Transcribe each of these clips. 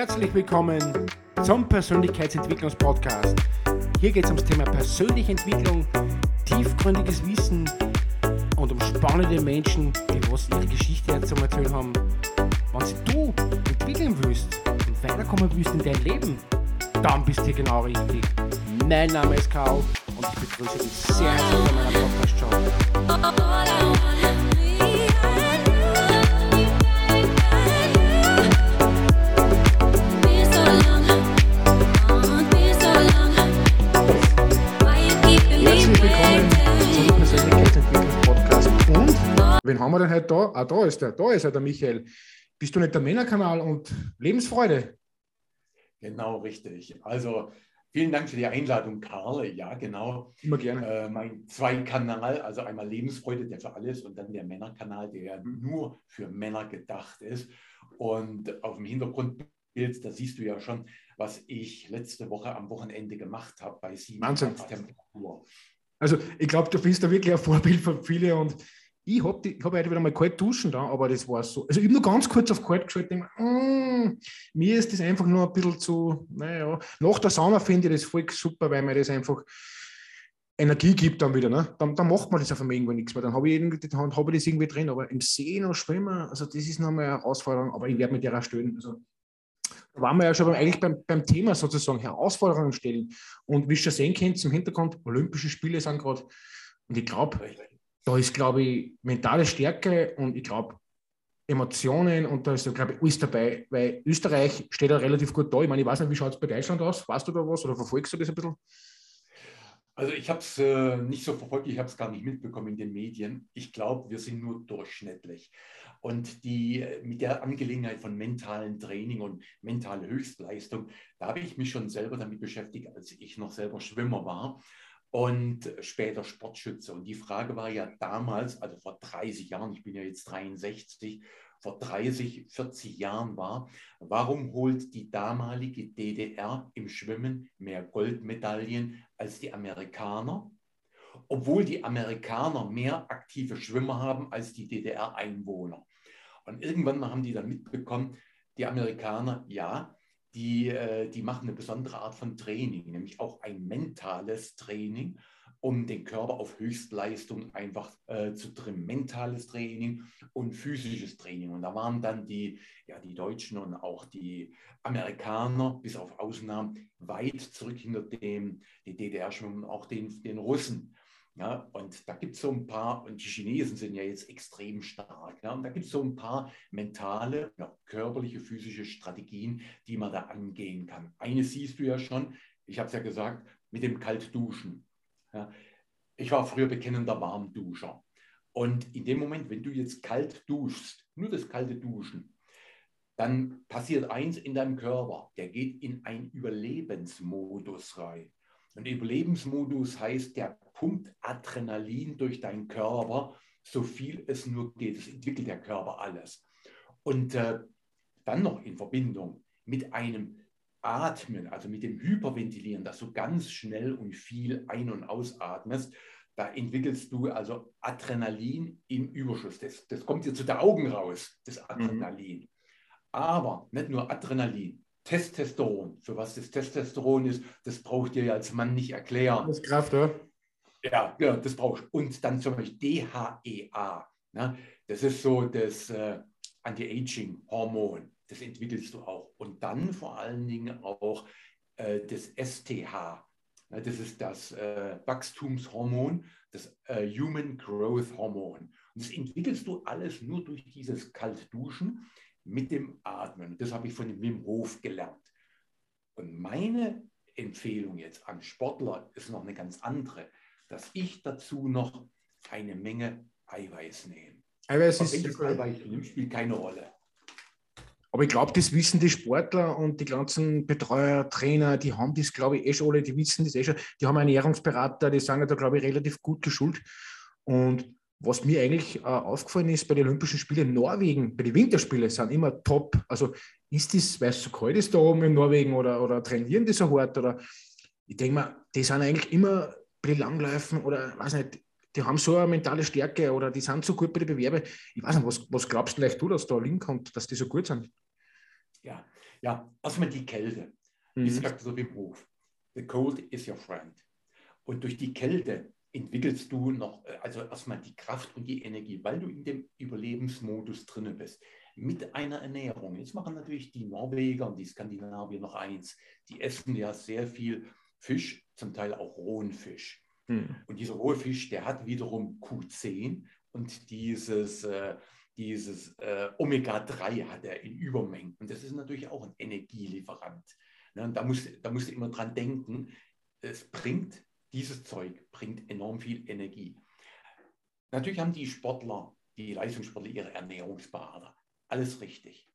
Herzlich willkommen zum Persönlichkeitsentwicklungspodcast. Hier geht es ums Thema persönliche Entwicklung, tiefgründiges Wissen und um spannende Menschen, die was ihre Geschichte zu erzählen haben. Wenn du entwickeln willst und weiterkommen willst in dein Leben, dann bist du hier genau richtig. Mein Name ist Karl und ich begrüße dich sehr herzlich bei meiner Podcast-Show. Haben wir denn heute da? Ah, da ist er, da ist er, der Michael. Bist du nicht der Männerkanal und Lebensfreude? Genau, richtig. Also vielen Dank für die Einladung, Karl. Ja, genau. Immer gerne. Äh, mein Zwei-Kanal, also einmal Lebensfreude, der für alles und dann der Männerkanal, der ja nur für Männer gedacht ist. Und auf dem Hintergrundbild, da siehst du ja schon, was ich letzte Woche am Wochenende gemacht habe bei 7 Wahnsinn. Grad Temperatur. Also ich glaube, du bist da wirklich ein Vorbild für viele und ich habe hab heute wieder mal kalt duschen da, aber das war so. Also ich habe nur ganz kurz auf kalt geschaltet mm, mir ist das einfach nur ein bisschen zu, naja, nach der Sauna finde ich das voll super, weil mir das einfach Energie gibt dann wieder. Ne? Dann, dann macht man das auf einmal irgendwann nichts mehr. Dann habe ich, hab ich das irgendwie drin, aber im See noch schwimmen, also das ist nochmal eine Herausforderung, aber ich werde mit der auch stellen. Also, da waren wir ja schon beim, eigentlich beim, beim Thema sozusagen, Herausforderungen stellen. Und wie ihr schon sehen könnt, zum Hintergrund, Olympische Spiele sind gerade. Und ich glaube, da ist, glaube ich, mentale Stärke und ich glaube, Emotionen und da ist, glaube ich, alles dabei, weil Österreich steht da relativ gut da. Ich meine, ich weiß nicht, wie schaut es bei Deutschland aus? Weißt du da was oder verfolgst du das ein bisschen? Also ich habe es äh, nicht so verfolgt, ich habe es gar nicht mitbekommen in den Medien. Ich glaube, wir sind nur durchschnittlich. Und die, mit der Angelegenheit von mentalen Training und mentale Höchstleistung, da habe ich mich schon selber damit beschäftigt, als ich noch selber Schwimmer war und später Sportschütze. Und die Frage war ja damals, also vor 30 Jahren, ich bin ja jetzt 63, vor 30, 40 Jahren war, warum holt die damalige DDR im Schwimmen mehr Goldmedaillen als die Amerikaner? Obwohl die Amerikaner mehr aktive Schwimmer haben als die DDR-Einwohner. Und irgendwann haben die dann mitbekommen, die Amerikaner, ja, die, äh, die machen eine besondere Art von Training, nämlich auch ein mentales Training, um den Körper auf Höchstleistung einfach äh, zu trimmen. Mentales Training und physisches Training. Und da waren dann die, ja, die Deutschen und auch die Amerikaner, bis auf Ausnahmen, weit zurück hinter dem, die DDR-Schwimmen, auch den, den Russen. Ja, und da gibt es so ein paar, und die Chinesen sind ja jetzt extrem stark, ja, und da gibt es so ein paar mentale, ja, körperliche, physische Strategien, die man da angehen kann. Eine siehst du ja schon, ich habe es ja gesagt, mit dem Kaltduschen. Ja. Ich war früher bekennender Warmduscher. Und in dem Moment, wenn du jetzt kalt duschst, nur das kalte Duschen, dann passiert eins in deinem Körper, der geht in einen Überlebensmodus rein. Und Überlebensmodus heißt, der pumpt Adrenalin durch deinen Körper, so viel es nur geht. Das entwickelt der Körper alles. Und äh, dann noch in Verbindung mit einem Atmen, also mit dem Hyperventilieren, dass du ganz schnell und viel ein- und ausatmest, da entwickelst du also Adrenalin im Überschuss. Das, das kommt dir zu den Augen raus, das Adrenalin. Aber nicht nur Adrenalin, Testosteron. Für was das Testosteron ist, das braucht ihr ja als Mann nicht erklären. Das ist Kraft, ja. Ja, ja, das brauchst du. Und dann zum Beispiel DHEA. Ne? Das ist so das äh, Anti-Aging-Hormon. Das entwickelst du auch. Und dann vor allen Dingen auch äh, das STH. Ne? Das ist das äh, Wachstumshormon, das äh, Human Growth Hormon. Und das entwickelst du alles nur durch dieses Kaltduschen mit dem Atmen. Das habe ich von dem Wim Hof gelernt. Und meine Empfehlung jetzt an Sportler ist noch eine ganz andere, dass ich dazu noch eine Menge Eiweiß nehme. Eiweiß ist, welches Eiweiß nimmst, spielt keine Rolle. aber ich glaube, das wissen die Sportler und die ganzen Betreuer, Trainer, die haben das, glaube ich, eh schon alle, die wissen das eh schon. Die haben Ernährungsberater, die sind ja da, glaube ich, relativ gut geschult. Und was mir eigentlich äh, aufgefallen ist bei den Olympischen Spielen in Norwegen, bei den Winterspielen sind immer top. Also ist das, weil es so kalt ist da oben in Norwegen oder, oder trainieren die so hart? Oder ich denke mal, die sind eigentlich immer Langläufen oder weiß nicht, die haben so eine mentale Stärke oder die sind so gut bei den Bewerben. Ich weiß nicht, was, was glaubst du vielleicht du, dass da liegen kommt, dass die so gut sind? Ja, Ja, erstmal die Kälte. Mhm. Wie sagt so Wim Hof? The cold is your friend. Und durch die Kälte entwickelst du noch, äh, also erstmal die Kraft und die Energie, weil du in dem Überlebensmodus drin bist. Mit einer Ernährung. Jetzt machen natürlich die Norweger und die Skandinavier noch eins. Die essen ja sehr viel Fisch, zum Teil auch rohen Fisch. Hm. Und dieser rohe Fisch, der hat wiederum Q10 und dieses, äh, dieses äh, Omega-3 hat er in Übermengen. Und das ist natürlich auch ein Energielieferant. Ne, und da musst, da musst du immer dran denken, es bringt, dieses Zeug bringt enorm viel Energie. Natürlich haben die Sportler, die Leistungssportler ihre Ernährungsberater. Alles richtig.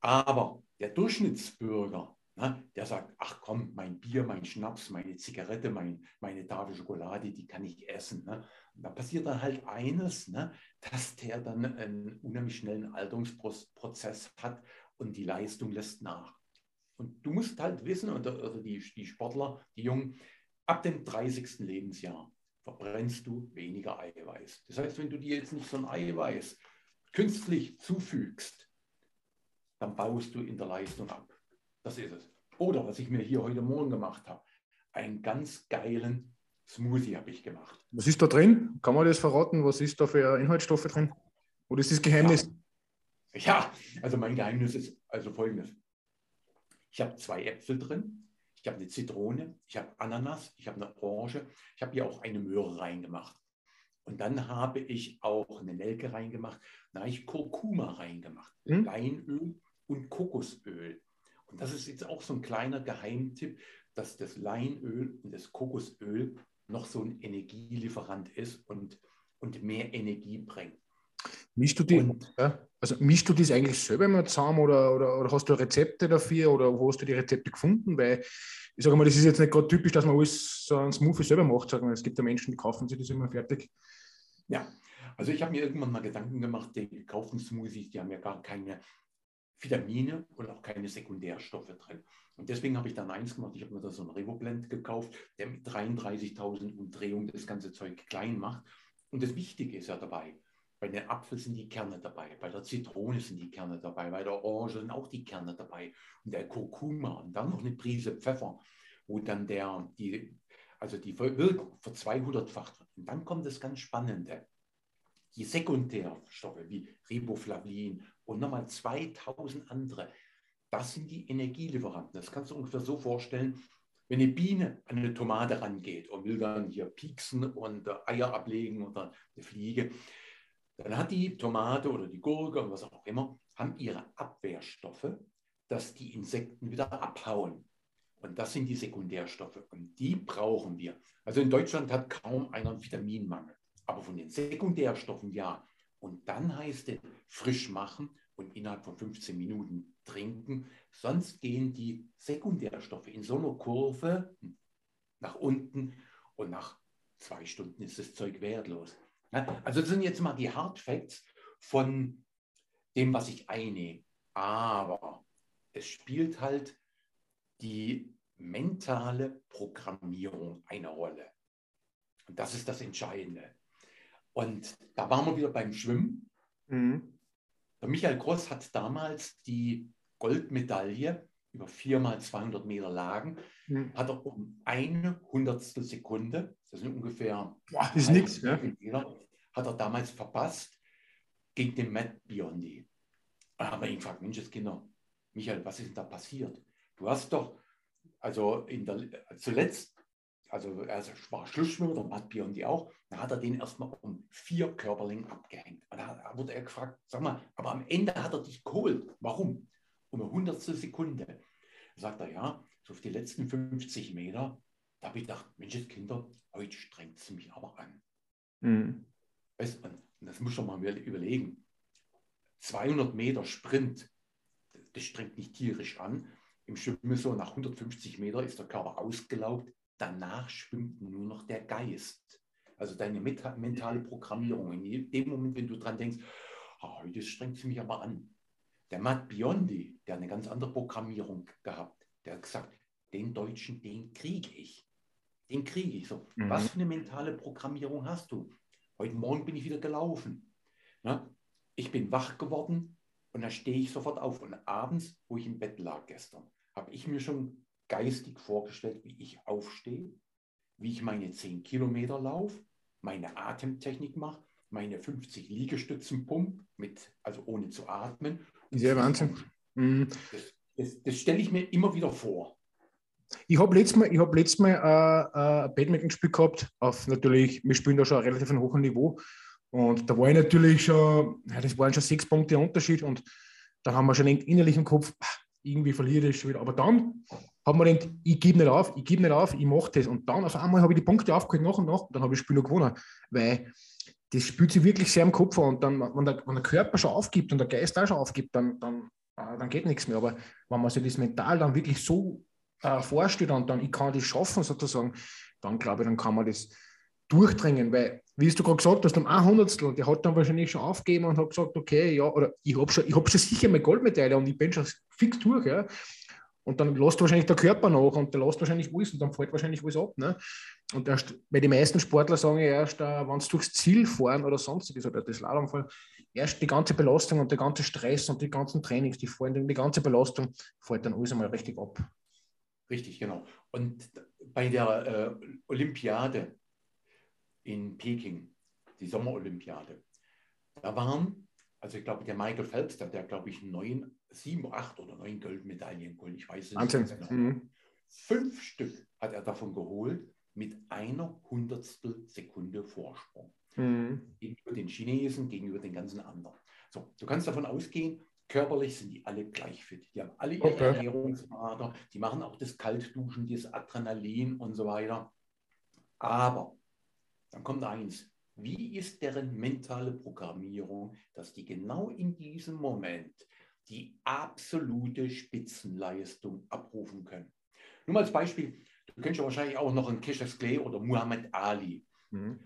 Aber der Durchschnittsbürger, ne, der sagt, ach komm, mein Bier, mein Schnaps, meine Zigarette, mein, meine Tafel Schokolade, die kann ich essen. Ne? Da passiert dann halt eines, ne, dass der dann einen unheimlich schnellen Alterungsprozess hat und die Leistung lässt nach. Und du musst halt wissen, oder, oder die, die Sportler, die Jungen, ab dem 30. Lebensjahr verbrennst du weniger Eiweiß. Das heißt, wenn du dir jetzt nicht so ein Eiweiß künstlich zufügst, dann baust du in der Leistung ab. Das ist es. Oder was ich mir hier heute Morgen gemacht habe, einen ganz geilen Smoothie habe ich gemacht. Was ist da drin? Kann man das verraten? Was ist da für Inhaltsstoffe drin? Oder ist das Geheimnis? Ja, ja also mein Geheimnis ist also folgendes. Ich habe zwei Äpfel drin, ich habe eine Zitrone, ich habe Ananas, ich habe eine Orange, ich habe hier auch eine Möhre reingemacht. Und dann habe ich auch eine Nelke reingemacht, da habe ich Kurkuma reingemacht, hm? Leinöl und Kokosöl. Und das ist jetzt auch so ein kleiner Geheimtipp, dass das Leinöl und das Kokosöl noch so ein Energielieferant ist und, und mehr Energie bringt. Mischst du die, und, ja, also mischst du das eigentlich selber immer zusammen oder, oder, oder, hast du Rezepte dafür oder wo hast du die Rezepte gefunden? Weil ich sage mal, das ist jetzt nicht gerade typisch, dass man alles so ein Smoothie selber macht. Sagen wir. Es gibt ja Menschen, die kaufen sich das immer fertig. Ja, also ich habe mir irgendwann mal Gedanken gemacht, die gekauften Smoothies, die haben ja gar keine Vitamine und auch keine Sekundärstoffe drin. Und deswegen habe ich dann eins gemacht, ich habe mir da so einen Revoblend gekauft, der mit 33.000 Umdrehungen das ganze Zeug klein macht. Und das Wichtige ist ja dabei, bei den Apfel sind die Kerne dabei, bei der Zitrone sind die Kerne dabei, bei der Orange sind auch die Kerne dabei und der Kurkuma und dann noch eine Prise Pfeffer, wo dann der, die, also die Wirkung verzweihundertfacht wird. Und dann kommt das ganz Spannende. Die Sekundärstoffe wie Riboflavin und nochmal 2000 andere, das sind die Energielieferanten. Das kannst du ungefähr so vorstellen, wenn eine Biene an eine Tomate rangeht und will dann hier pieksen und Eier ablegen oder eine Fliege, dann hat die Tomate oder die Gurke und was auch immer, haben ihre Abwehrstoffe, dass die Insekten wieder abhauen. Und das sind die Sekundärstoffe und die brauchen wir. Also in Deutschland hat kaum einer einen Vitaminmangel, aber von den Sekundärstoffen ja. Und dann heißt es frisch machen und innerhalb von 15 Minuten trinken. Sonst gehen die Sekundärstoffe in so einer Kurve nach unten und nach zwei Stunden ist das Zeug wertlos. Also das sind jetzt mal die Hard Facts von dem, was ich einnehme. Aber es spielt halt die mentale Programmierung eine Rolle. Und das ist das Entscheidende. Und da waren wir wieder beim Schwimmen. Mhm. Der Michael Gross hat damals die Goldmedaille über viermal 200 Meter Lagen, mhm. hat er um eine Hundertstel Sekunde, das sind ungefähr Boah, ist nichts, ja. Meter, hat er damals verpasst gegen den Matt Biondi. Da haben wir ihn gefragt, Mensch, Kinder, Michael, was ist denn da passiert? Du hast doch, also in der, zuletzt, also er war Schlussschwimmer, der Matt Biondi auch, da hat er den erstmal um vier Körperlingen abgehängt. Und da wurde er gefragt, sag mal, aber am Ende hat er dich geholt. Warum? Um eine hundertstel Sekunde. Da sagt er, ja, so auf die letzten 50 Meter, da habe ich gedacht, Mensch, Kinder, heute strengt es mich aber an. Mhm. Weißt, das muss man mal überlegen. 200 Meter Sprint, das strengt nicht tierisch an. Im Schwimmen so nach 150 Meter ist der Körper ausgelaugt. Danach schwimmt nur noch der Geist. Also deine mentale Programmierung. In dem Moment, wenn du dran denkst, oh, heute strengt sie mich aber an. Der Matt Biondi, der eine ganz andere Programmierung gehabt, der hat gesagt, den Deutschen, den kriege ich. Den kriege ich so. Mhm. Was für eine mentale Programmierung hast du? Heute Morgen bin ich wieder gelaufen. Ja, ich bin wach geworden Und dann stehe ich sofort auf. Und abends, wo ich im Bett lag gestern, habe ich mir schon geistig vorgestellt, wie ich aufstehe, wie ich meine 10 Kilometer laufe, meine Atemtechnik mache, meine 50 Liegestützen pump, mit, also ohne zu atmen. Sehr Wahnsinn. Mhm. Das, das, das stelle ich mir immer wieder vor. Ich habe letztes Mal, ich hab letztes Mal äh, ein Badminton-Spiel gehabt, auf natürlich, wir spielen da schon ein relativ hohen Niveau. Und da war ich natürlich schon, ja, das waren schon sechs Punkte Unterschied und da haben wir schon innerlich im Kopf, irgendwie verliere ich schon wieder. Aber dann haben wir gedacht, ich gebe nicht auf, ich gebe nicht auf, ich mache das. Und dann auf einmal habe ich die Punkte aufgeholt nach und nach und dann habe ich das Spiel noch gewonnen. Weil das spürt sich wirklich sehr im Kopf an. Und dann, wenn der, wenn der Körper schon aufgibt und der Geist auch schon aufgibt, dann, dann, äh, dann geht nichts mehr. Aber wenn man sich das mental dann wirklich so äh, vorstellt und dann, ich kann das schaffen sozusagen, dann glaube ich, dann kann man das durchdringen, weil, wie du gerade gesagt hast, um ein Hundertstel, der hat dann wahrscheinlich schon aufgegeben und hat gesagt, okay, ja, oder ich habe schon, hab schon sicher meine Goldmedaille und ich bin schon fix durch, ja. Und dann lässt wahrscheinlich der Körper nach und der lässt wahrscheinlich alles und dann fällt wahrscheinlich alles ab. Ne? Und erst, weil die meisten Sportler sagen ja erst, äh, wenn sie durchs Ziel fahren oder sonstiges oder das Slalomfall, erst die ganze Belastung und der ganze Stress und die ganzen Trainings, die fallen, die ganze Belastung fällt dann alles einmal richtig ab. Richtig, genau. Und bei der äh, Olympiade in Peking, die Sommerolympiade, da waren, also ich glaube, der Michael Phelps, der, der glaube ich, neun, sieben, acht oder neun Goldmedaillen geholt, ich weiß es nicht. Genau. Mhm. Fünf Stück hat er davon geholt mit einer Hundertstel Sekunde Vorsprung. Mhm. Gegenüber den Chinesen, gegenüber den ganzen anderen. So, du kannst davon ausgehen, körperlich sind die alle gleich fit. Die haben alle ihre okay. Ernährungsader, die machen auch das Kaltduschen, das Adrenalin und so weiter. Aber dann kommt eins, wie ist deren mentale Programmierung, dass die genau in diesem Moment die absolute Spitzenleistung abrufen können? Nur mal als Beispiel, du kennst ja wahrscheinlich auch noch einen Cassius Clay oder Muhammad Ali. Mhm.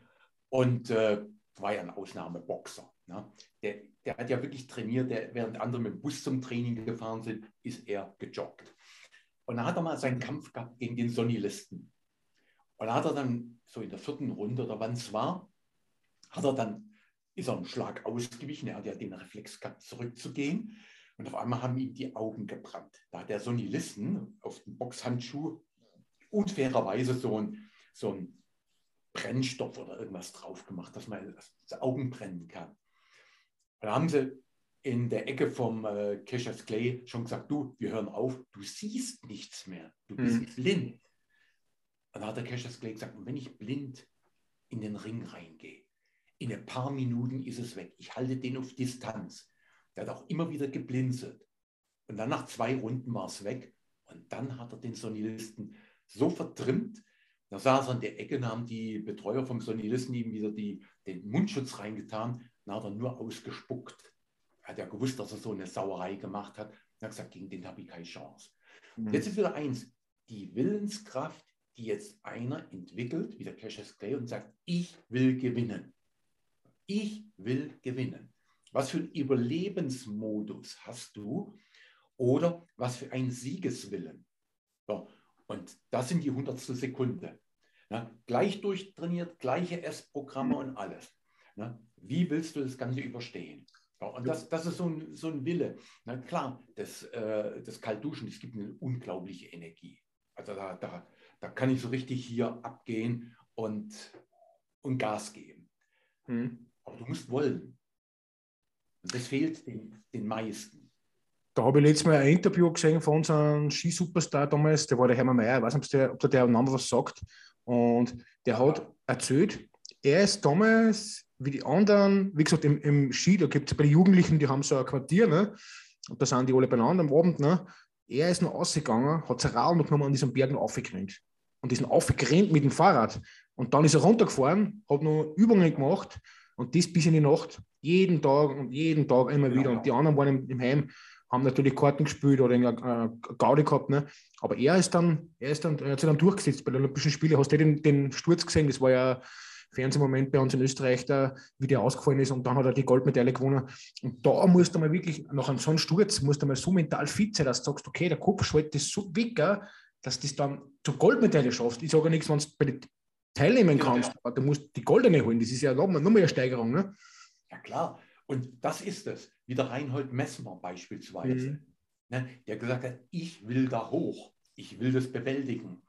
Und äh, war ja ein Ausnahmeboxer. Ne? Der, der hat ja wirklich trainiert, der, während andere mit dem Bus zum Training gefahren sind, ist er gejoggt. Und da hat er mal seinen Kampf gehabt gegen den Sonny Listen. Und da hat er dann so in der vierten Runde oder wann es war, hat er dann, ist er einen Schlag ausgewichen. Er hat ja den Reflex gehabt, zurückzugehen. Und auf einmal haben ihm die Augen gebrannt. Da hat der Sonny Listen auf dem Boxhandschuh unfairerweise so ein, so ein Brennstoff oder irgendwas drauf gemacht, dass man das Augen brennen kann. Da haben sie in der Ecke vom äh, Cassius Clay schon gesagt, du, wir hören auf, du siehst nichts mehr, du bist mhm. blind. Und dann hat der Cassius Clay gesagt, und wenn ich blind in den Ring reingehe, in ein paar Minuten ist es weg. Ich halte den auf Distanz. Der hat auch immer wieder geblinzelt. Und dann nach zwei Runden war es weg. Und dann hat er den Sonilisten so vertrimmt, da saß er in der Ecke, und haben die Betreuer vom Sonilisten ihm wieder die, den Mundschutz reingetan. Dann hat er nur ausgespuckt. Er hat ja gewusst, dass er so eine Sauerei gemacht hat. Er hat gesagt, gegen den habe ich keine Chance. Mhm. Jetzt ist wieder eins, die Willenskraft, die jetzt einer entwickelt, wie der Cassius Clay, und sagt, ich will gewinnen. Ich will gewinnen. Was für einen Überlebensmodus hast du oder was für einen Siegeswillen? So, und das sind die hundertstel Sekunde. Na, gleich durchtrainiert, gleiche Essprogramme und alles. Na, wie willst du das Ganze überstehen? Ja, und das, das ist so ein, so ein Wille. Na klar, das, äh, das Kaltduschen, das gibt eine unglaubliche Energie. Also da, da, da kann ich so richtig hier abgehen und, und Gas geben. Hm. Aber du musst wollen. Und das fehlt den, den meisten. Da habe ich letztes Mal ein Interview gesehen von unserem Skisuperstar damals, der war der Hermann Mayer, ich weiß nicht, ob der, der Name was sagt. Und der hat erzählt, er ist damals, wie die anderen, wie gesagt, im, im Ski, da gibt es bei den Jugendlichen, die haben so ein Quartier, ne? und da sind die alle beieinander am Abend. Ne? Er ist noch rausgegangen, hat sein Rad noch genommen an diesem Berg noch aufgerannt. Und ist noch aufgerannt mit dem Fahrrad. Und dann ist er runtergefahren, hat noch Übungen gemacht und das bis in die Nacht. Jeden Tag und jeden Tag immer wieder. Und die anderen waren im, im Heim haben natürlich Karten gespielt oder eine äh, Gaudi gehabt. Ne? Aber er ist dann, er ist dann, er hat sich dann durchgesetzt bei den Olympischen Spielen. Hast du den, den Sturz gesehen? Das war ja Fernsehmoment bei uns in Österreich, da, wie der ausgefallen ist und dann hat er die Goldmedaille gewonnen. Und da musst du mal wirklich, nach einem so einem Sturz, musst du mal so mental fit sein, dass du sagst, okay, der Kopf schaltet so weg, dass das dann zur Goldmedaille schaffst. Ich sage ja nichts, wenn du bei den teilnehmen kannst, aber du musst die Goldene holen. Das ist ja nochmal noch eine Steigerung. Ne? Ja, klar. Und das ist es, wie der Reinhold Messmer beispielsweise, mhm. ne, der gesagt hat, ich will da hoch, ich will das bewältigen.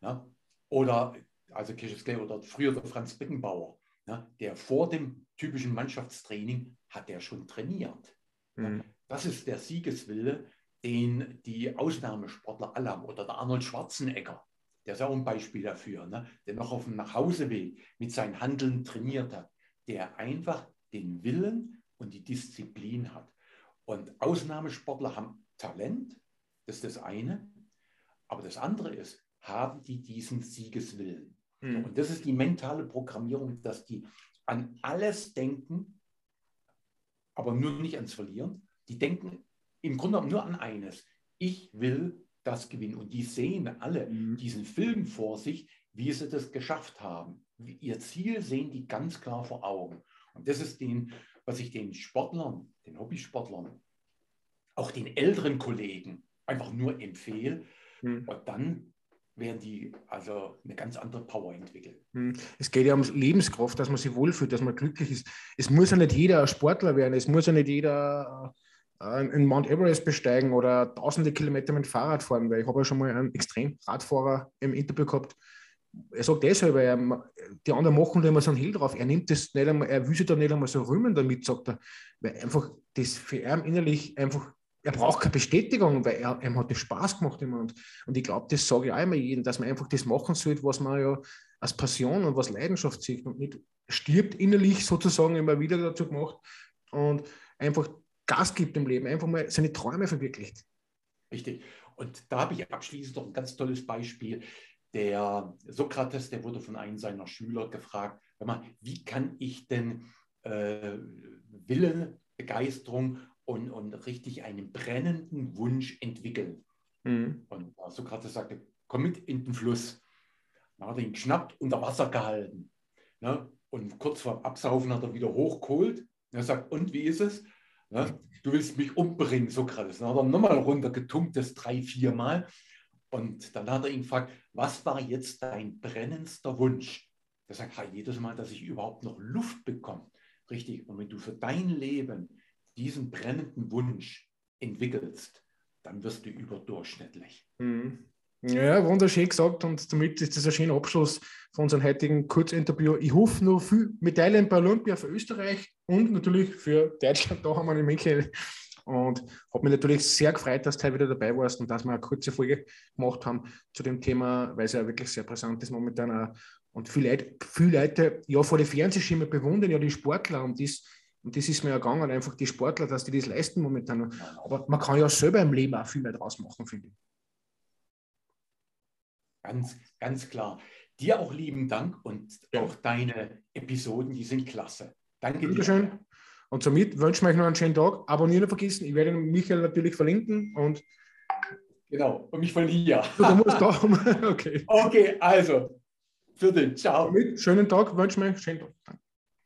Ne? Oder, also Kircheskley oder früher der Franz Beckenbauer, ne, der vor dem typischen Mannschaftstraining hat er schon trainiert. Ne? Mhm. Das ist der Siegeswille, den die Ausnahmesportler alle haben. Oder der Arnold Schwarzenegger, der ist auch ein Beispiel dafür, ne? der noch auf dem Nachhauseweg mit seinen Handeln trainiert hat, der einfach den Willen und die Disziplin hat. Und Ausnahmesportler haben Talent, das ist das eine. Aber das andere ist, haben die diesen Siegeswillen? Mhm. Und das ist die mentale Programmierung, dass die an alles denken, aber nur nicht ans Verlieren. Die denken im Grunde genommen nur an eines. Ich will das gewinnen. Und die sehen alle mhm. diesen Film vor sich, wie sie das geschafft haben. Ihr Ziel sehen die ganz klar vor Augen. Und das ist den, was ich den Sportlern, den Hobbysportlern, auch den älteren Kollegen einfach nur empfehle. Mhm. Und dann werden die also eine ganz andere Power entwickeln. Mhm. Es geht ja um Lebenskraft, dass man sich wohlfühlt, dass man glücklich ist. Es muss ja nicht jeder Sportler werden, es muss ja nicht jeder äh, in Mount Everest besteigen oder tausende Kilometer mit Fahrrad fahren, weil ich habe ja schon mal einen Extremradfahrer im Interview gehabt, er sagt eh selber, er, die anderen machen da immer so einen Hehl drauf. Er nimmt das nicht einmal, er will sich da nicht einmal so rühmen damit, sagt er. Weil einfach das für ihn innerlich einfach, er braucht keine Bestätigung, weil er, ihm hat das Spaß gemacht immer. Und, und ich glaube, das sage ich auch immer jedem, dass man einfach das machen sollte, was man ja als Passion und was Leidenschaft sieht und nicht stirbt innerlich sozusagen immer wieder dazu gemacht und einfach Gas gibt im Leben, einfach mal seine Träume verwirklicht. Richtig. Und da habe ich abschließend noch ein ganz tolles Beispiel. Der Sokrates, der wurde von einem seiner Schüler gefragt, wie kann ich denn äh, Willen, Begeisterung und, und richtig einen brennenden Wunsch entwickeln? Mhm. Und Sokrates sagte, komm mit in den Fluss. Dann hat er ihn geschnappt, unter Wasser gehalten. Ne? Und kurz vor Absaufen hat er wieder hochgeholt. Er sagt, und wie ist es? Ne? Du willst mich umbringen, Sokrates. Dann hat er nochmal runtergetunkt, das drei, vier Mal. Und dann hat er ihn gefragt, was war jetzt dein brennendster Wunsch? Er sagt, jedes Mal, dass ich überhaupt noch Luft bekomme. Richtig. Und wenn du für dein Leben diesen brennenden Wunsch entwickelst, dann wirst du überdurchschnittlich. Mhm. Ja, wunderschön gesagt und damit ist das ein schöner Abschluss von unserem heutigen Kurzinterview. Ich hoffe nur viel Medaillen bei Olympia für Österreich und natürlich für Deutschland. Da haben wir eine Menge und habe mich natürlich sehr gefreut, dass du heute wieder dabei warst und dass wir eine kurze Folge gemacht haben zu dem Thema, weil es ja wirklich sehr präsent ist momentan. Auch. Und viele Leute, viele Leute ja vor den Fernsehschirmen bewundern ja die Sportler und das, und das ist mir ja gegangen, einfach die Sportler, dass die das leisten momentan. Aber man kann ja selber im Leben auch viel mehr draus machen, finde ich. Ganz, ganz klar. Dir auch lieben Dank und ja. auch deine Episoden, die sind klasse. Danke Dankeschön. dir. Und somit wünsche ich euch noch einen schönen Tag. Abonnieren vergessen. Ich werde Michael natürlich verlinken. Und genau, und mich von hier. Du musst da. okay. Okay, also. Für den. Ciao. Mit schönen Tag, wünsche ich euch schönen Tag.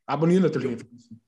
Abonnieren natürlich nicht vergessen.